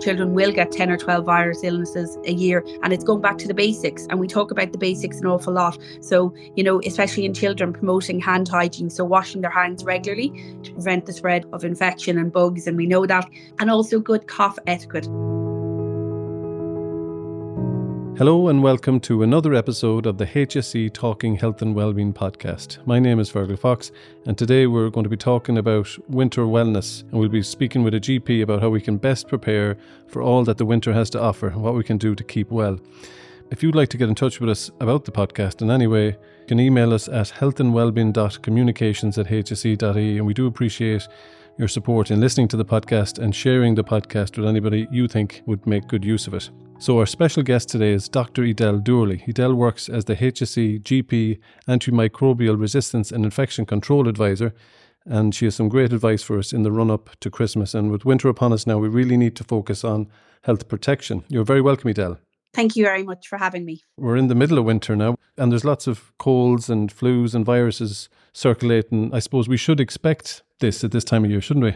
children will get 10 or 12 virus illnesses a year. And it's going back to the basics. And we talk about the basics an awful lot. So, you know, especially in children, promoting hand hygiene. So, washing their hands regularly to prevent the spread of infection and bugs. And we know that. And also good cough etiquette. Hello and welcome to another episode of the HSE Talking Health and Wellbeing podcast. My name is Fergal Fox, and today we're going to be talking about winter wellness, and we'll be speaking with a GP about how we can best prepare for all that the winter has to offer and what we can do to keep well. If you'd like to get in touch with us about the podcast in any way, you can email us at healthandwellbeing.communications at hse.ie, and we do appreciate your support in listening to the podcast and sharing the podcast with anybody you think would make good use of it. So, our special guest today is Dr. Edel Doorley. Edel works as the HSE GP Antimicrobial Resistance and Infection Control Advisor, and she has some great advice for us in the run up to Christmas. And with winter upon us now, we really need to focus on health protection. You're very welcome, Edel. Thank you very much for having me. We're in the middle of winter now, and there's lots of colds and flus and viruses circulating. I suppose we should expect this at this time of year, shouldn't we?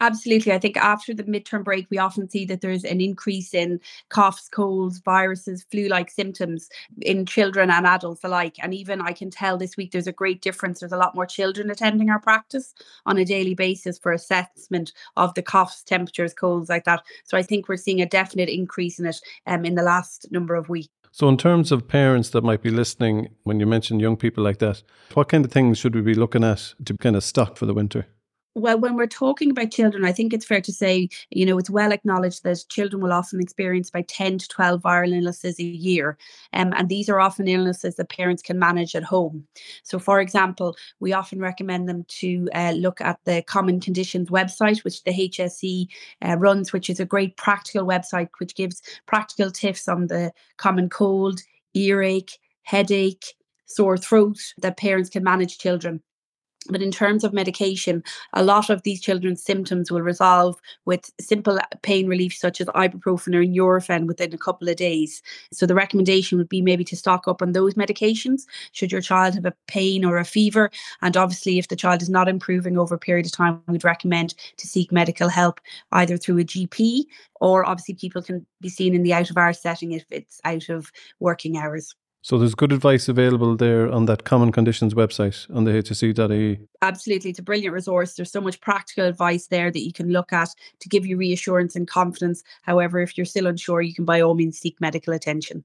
Absolutely. I think after the midterm break, we often see that there's an increase in coughs, colds, viruses, flu like symptoms in children and adults alike. And even I can tell this week there's a great difference. There's a lot more children attending our practice on a daily basis for assessment of the coughs, temperatures, colds like that. So I think we're seeing a definite increase in it um, in the last number of weeks. So, in terms of parents that might be listening, when you mention young people like that, what kind of things should we be looking at to kind of stock for the winter? Well, when we're talking about children, I think it's fair to say, you know, it's well acknowledged that children will often experience about 10 to 12 viral illnesses a year. Um, and these are often illnesses that parents can manage at home. So, for example, we often recommend them to uh, look at the Common Conditions website, which the HSE uh, runs, which is a great practical website which gives practical tips on the common cold, earache, headache, sore throat that parents can manage children. But in terms of medication, a lot of these children's symptoms will resolve with simple pain relief such as ibuprofen or Nurofen within a couple of days. So the recommendation would be maybe to stock up on those medications should your child have a pain or a fever. And obviously, if the child is not improving over a period of time, we'd recommend to seek medical help either through a GP or obviously people can be seen in the out of hours setting if it's out of working hours. So there's good advice available there on that Common Conditions website on the hse.ie. Absolutely, it's a brilliant resource. There's so much practical advice there that you can look at to give you reassurance and confidence. However, if you're still unsure, you can by all means seek medical attention.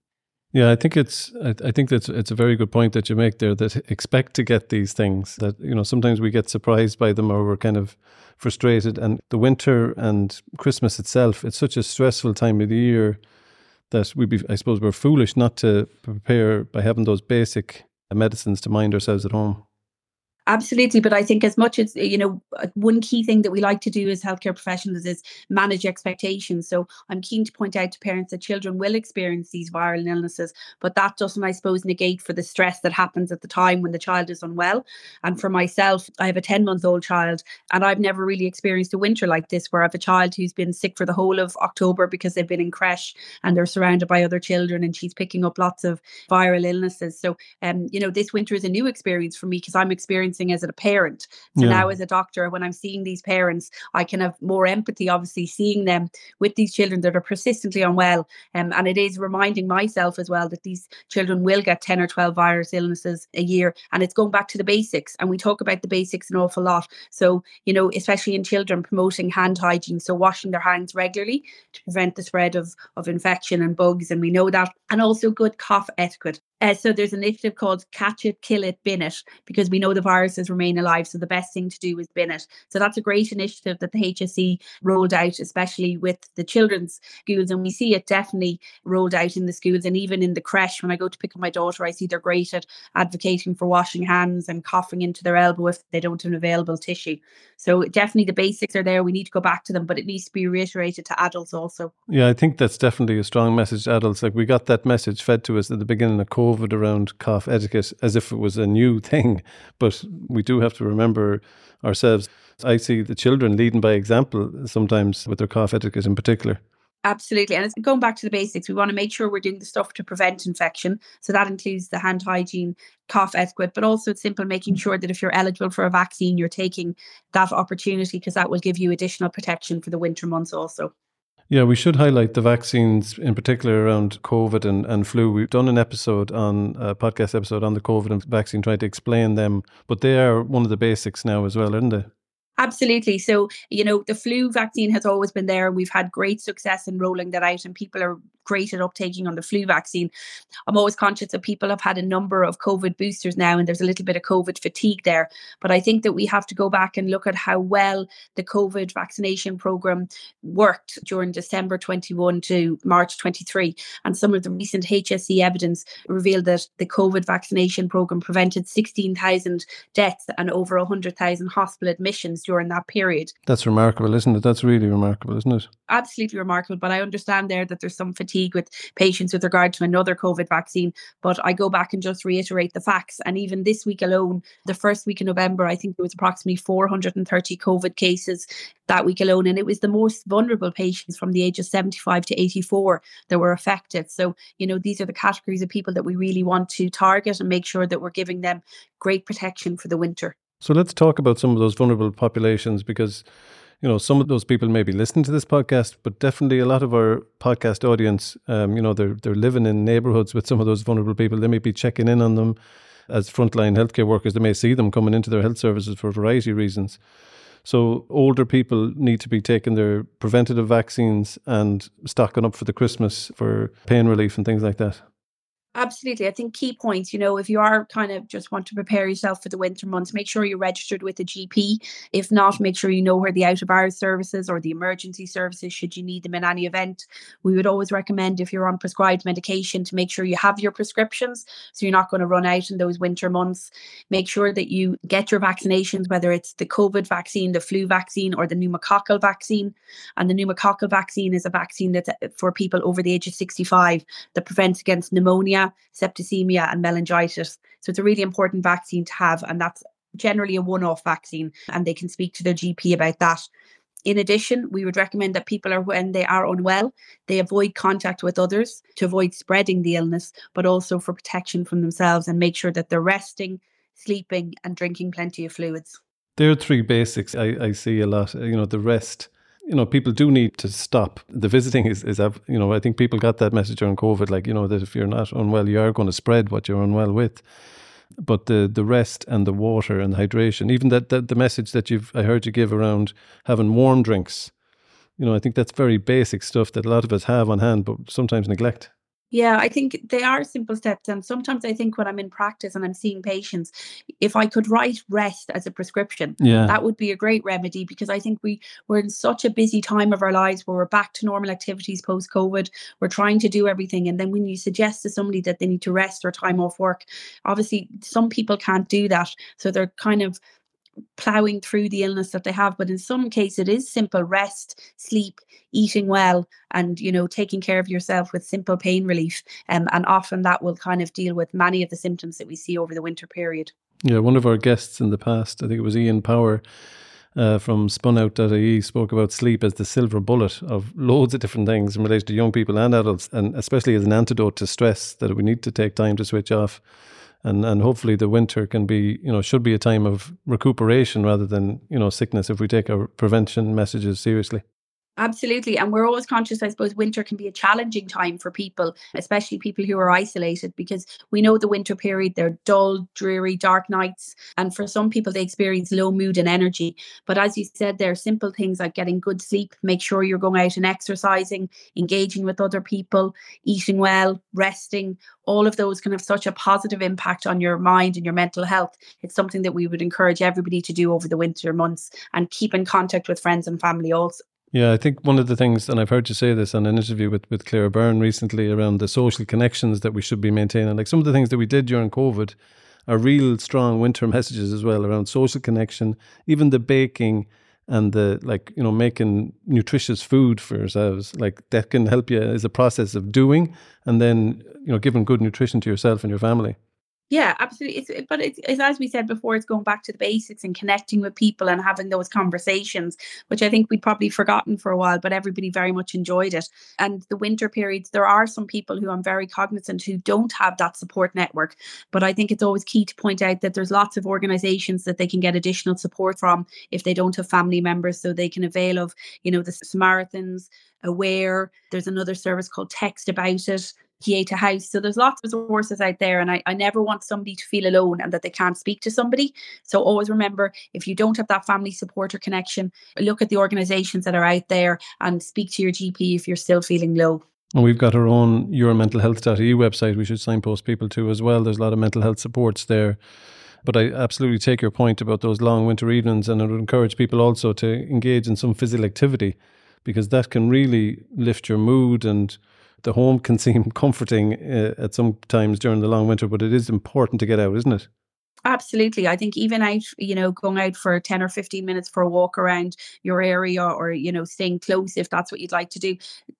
Yeah, I think it's I think that's it's a very good point that you make there that expect to get these things that you know sometimes we get surprised by them or we're kind of frustrated and the winter and Christmas itself it's such a stressful time of the year that we be, I suppose, we're foolish not to prepare by having those basic medicines to mind ourselves at home. Absolutely. But I think as much as, you know, uh, one key thing that we like to do as healthcare professionals is manage expectations. So I'm keen to point out to parents that children will experience these viral illnesses, but that doesn't, I suppose, negate for the stress that happens at the time when the child is unwell. And for myself, I have a 10 month old child and I've never really experienced a winter like this where I have a child who's been sick for the whole of October because they've been in creche and they're surrounded by other children and she's picking up lots of viral illnesses. So, um, you know, this winter is a new experience for me because I'm experiencing experiencing as a parent. So yeah. now as a doctor, when I'm seeing these parents, I can have more empathy, obviously, seeing them with these children that are persistently unwell. Um, and it is reminding myself as well that these children will get 10 or 12 virus illnesses a year. And it's going back to the basics. And we talk about the basics an awful lot. So, you know, especially in children, promoting hand hygiene. So washing their hands regularly to prevent the spread of, of infection and bugs. And we know that. And also good cough etiquette. Uh, so there's an initiative called Catch It, Kill It, Bin It, because we know the viruses remain alive. So the best thing to do is bin it. So that's a great initiative that the HSE rolled out, especially with the children's schools. And we see it definitely rolled out in the schools and even in the creche. When I go to pick up my daughter, I see they're great at advocating for washing hands and coughing into their elbow if they don't have an available tissue. So definitely the basics are there. We need to go back to them, but it needs to be reiterated to adults also. Yeah, I think that's definitely a strong message adults. Like we got that message fed to us at the beginning of COVID COVID around cough etiquette as if it was a new thing. But we do have to remember ourselves. I see the children leading by example sometimes with their cough etiquette in particular. Absolutely. And going back to the basics. We want to make sure we're doing the stuff to prevent infection. So that includes the hand hygiene, cough etiquette, but also it's simple making sure that if you're eligible for a vaccine, you're taking that opportunity because that will give you additional protection for the winter months also. Yeah, we should highlight the vaccines in particular around COVID and, and flu. We've done an episode on a podcast episode on the COVID and vaccine, trying to explain them, but they are one of the basics now as well, aren't they? Absolutely. So, you know, the flu vaccine has always been there. We've had great success in rolling that out, and people are great at uptaking on the flu vaccine. I'm always conscious that people have had a number of COVID boosters now, and there's a little bit of COVID fatigue there. But I think that we have to go back and look at how well the COVID vaccination program worked during December 21 to March 23. And some of the recent HSE evidence revealed that the COVID vaccination program prevented 16,000 deaths and over 100,000 hospital admissions during that period. That's remarkable, isn't it? That's really remarkable, isn't it? Absolutely remarkable. But I understand there that there's some fatigue with patients with regard to another COVID vaccine. But I go back and just reiterate the facts. And even this week alone, the first week in November, I think there was approximately 430 COVID cases that week alone. And it was the most vulnerable patients from the age of 75 to 84 that were affected. So, you know, these are the categories of people that we really want to target and make sure that we're giving them great protection for the winter. So let's talk about some of those vulnerable populations because, you know, some of those people may be listening to this podcast, but definitely a lot of our podcast audience, um, you know, they're they're living in neighborhoods with some of those vulnerable people. They may be checking in on them as frontline healthcare workers. They may see them coming into their health services for a variety of reasons. So older people need to be taking their preventative vaccines and stocking up for the Christmas for pain relief and things like that. Absolutely. I think key points, you know, if you are kind of just want to prepare yourself for the winter months, make sure you're registered with a GP. If not, make sure you know where the out of hours services or the emergency services, should you need them in any event. We would always recommend if you're on prescribed medication to make sure you have your prescriptions so you're not going to run out in those winter months. Make sure that you get your vaccinations, whether it's the COVID vaccine, the flu vaccine, or the pneumococcal vaccine. And the pneumococcal vaccine is a vaccine that's uh, for people over the age of 65 that prevents against pneumonia septicemia, and meningitis. So it's a really important vaccine to have, and that's generally a one off vaccine, and they can speak to their GP about that. In addition, we would recommend that people are when they are unwell, they avoid contact with others to avoid spreading the illness, but also for protection from themselves and make sure that they're resting, sleeping, and drinking plenty of fluids. There are three basics I, I see a lot. You know, the rest, you know, people do need to stop. The visiting is, is, you know, I think people got that message during COVID, like, you know, that if you're not unwell, you are going to spread what you're unwell with. But the, the rest and the water and the hydration, even that, that the message that you've, I heard you give around having warm drinks, you know, I think that's very basic stuff that a lot of us have on hand, but sometimes neglect. Yeah, I think they are simple steps. And sometimes I think when I'm in practice and I'm seeing patients, if I could write rest as a prescription, yeah. that would be a great remedy because I think we, we're in such a busy time of our lives where we're back to normal activities post COVID. We're trying to do everything. And then when you suggest to somebody that they need to rest or time off work, obviously some people can't do that. So they're kind of plowing through the illness that they have but in some cases it is simple rest sleep eating well and you know taking care of yourself with simple pain relief. Um, and often that will kind of deal with many of the symptoms that we see over the winter period. Yeah one of our guests in the past i think it was ian power uh, from spunout.ie spoke about sleep as the silver bullet of loads of different things in relation to young people and adults, and especially as an antidote to stress that we need to take time to switch off and and hopefully the winter can be you know should be a time of recuperation rather than you know sickness if we take our prevention messages seriously Absolutely. And we're always conscious, I suppose, winter can be a challenging time for people, especially people who are isolated, because we know the winter period, they're dull, dreary, dark nights. And for some people, they experience low mood and energy. But as you said, there are simple things like getting good sleep, make sure you're going out and exercising, engaging with other people, eating well, resting. All of those can have such a positive impact on your mind and your mental health. It's something that we would encourage everybody to do over the winter months and keep in contact with friends and family also yeah, I think one of the things, and I've heard you say this on an interview with, with Claire Byrne recently around the social connections that we should be maintaining. Like some of the things that we did during COVID are real strong winter messages as well around social connection, even the baking and the like, you know, making nutritious food for yourselves. Like that can help you as a process of doing and then, you know, giving good nutrition to yourself and your family. Yeah, absolutely. It's, but it's, it's, as we said before, it's going back to the basics and connecting with people and having those conversations, which I think we'd probably forgotten for a while, but everybody very much enjoyed it. And the winter periods, there are some people who I'm very cognizant who don't have that support network. But I think it's always key to point out that there's lots of organizations that they can get additional support from if they don't have family members, so they can avail of, you know, the Samaritans, Aware. There's another service called Text About It Pieta House. So there's lots of resources out there, and I, I never want somebody to feel alone and that they can't speak to somebody. So always remember if you don't have that family support or connection, look at the organizations that are out there and speak to your GP if you're still feeling low. And we've got our own yourmentalhealth.ie website we should signpost people to as well. There's a lot of mental health supports there. But I absolutely take your point about those long winter evenings, and I would encourage people also to engage in some physical activity because that can really lift your mood and the home can seem comforting uh, at some times during the long winter, but it is important to get out, isn't it? Absolutely. I think even out, you know, going out for 10 or 15 minutes for a walk around your area or, you know, staying close if that's what you'd like to do,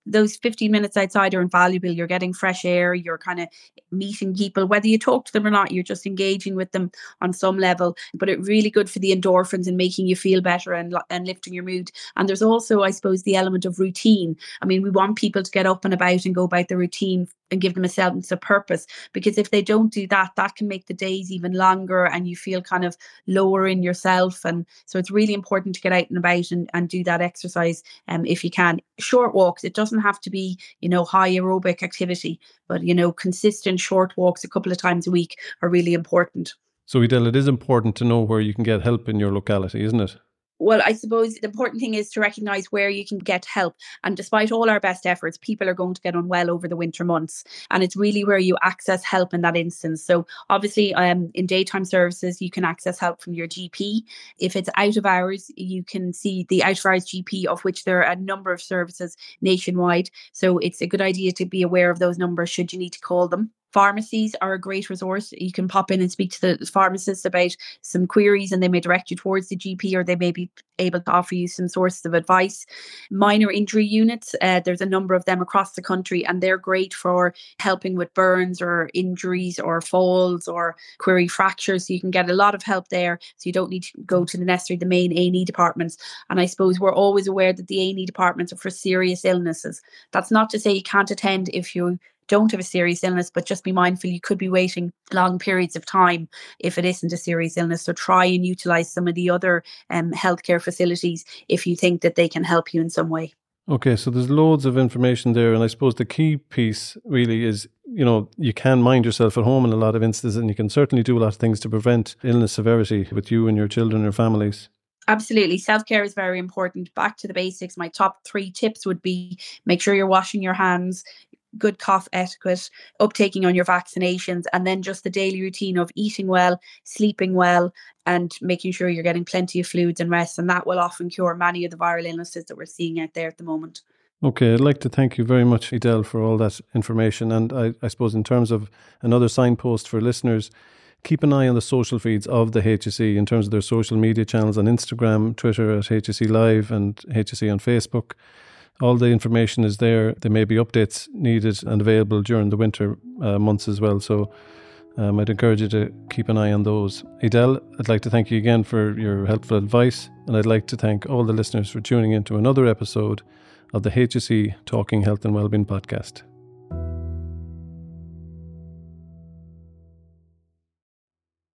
those 15 minutes outside are invaluable. You're getting fresh air, you're kind of meeting people, whether you talk to them or not, you're just engaging with them on some level. But it's really good for the endorphins and making you feel better and, and lifting your mood. And there's also, I suppose, the element of routine. I mean, we want people to get up and about and go about the routine and give them a sense of purpose because if they don't do that that can make the days even longer and you feel kind of lower in yourself. And so it's really important to get out and about and, and do that exercise um, if you can. Short walks it doesn't have to be you know high aerobic activity but you know consistent short walks a couple of times a week are really important. So Edel, it is important to know where you can get help in your locality isn't it well, I suppose the important thing is to recognize where you can get help. And despite all our best efforts, people are going to get unwell over the winter months. And it's really where you access help in that instance. So, obviously, um, in daytime services, you can access help from your GP. If it's out of hours, you can see the out of hours GP, of which there are a number of services nationwide. So, it's a good idea to be aware of those numbers should you need to call them. Pharmacies are a great resource. You can pop in and speak to the pharmacist about some queries and they may direct you towards the GP or they may be able to offer you some sources of advice. Minor injury units, uh, there's a number of them across the country and they're great for helping with burns or injuries or falls or query fractures. So you can get a lot of help there. So you don't need to go to the necessary the main A&E departments. And I suppose we're always aware that the A&E departments are for serious illnesses. That's not to say you can't attend if you don't have a serious illness, but just be mindful you could be waiting long periods of time if it isn't a serious illness. So try and utilize some of the other um, healthcare facilities if you think that they can help you in some way. Okay, so there's loads of information there, and I suppose the key piece really is you know you can mind yourself at home in a lot of instances, and you can certainly do a lot of things to prevent illness severity with you and your children and families. Absolutely. Self care is very important. Back to the basics. My top three tips would be make sure you're washing your hands, good cough etiquette, uptaking on your vaccinations, and then just the daily routine of eating well, sleeping well, and making sure you're getting plenty of fluids and rest. And that will often cure many of the viral illnesses that we're seeing out there at the moment. Okay, I'd like to thank you very much, Edel, for all that information. And I, I suppose, in terms of another signpost for listeners, keep an eye on the social feeds of the HSE in terms of their social media channels on Instagram, Twitter at HSE Live, and HSE on Facebook. All the information is there. There may be updates needed and available during the winter uh, months as well. So um, I'd encourage you to keep an eye on those. Edel, I'd like to thank you again for your helpful advice, and I'd like to thank all the listeners for tuning in to another episode of the HSE Talking Health and Wellbeing podcast.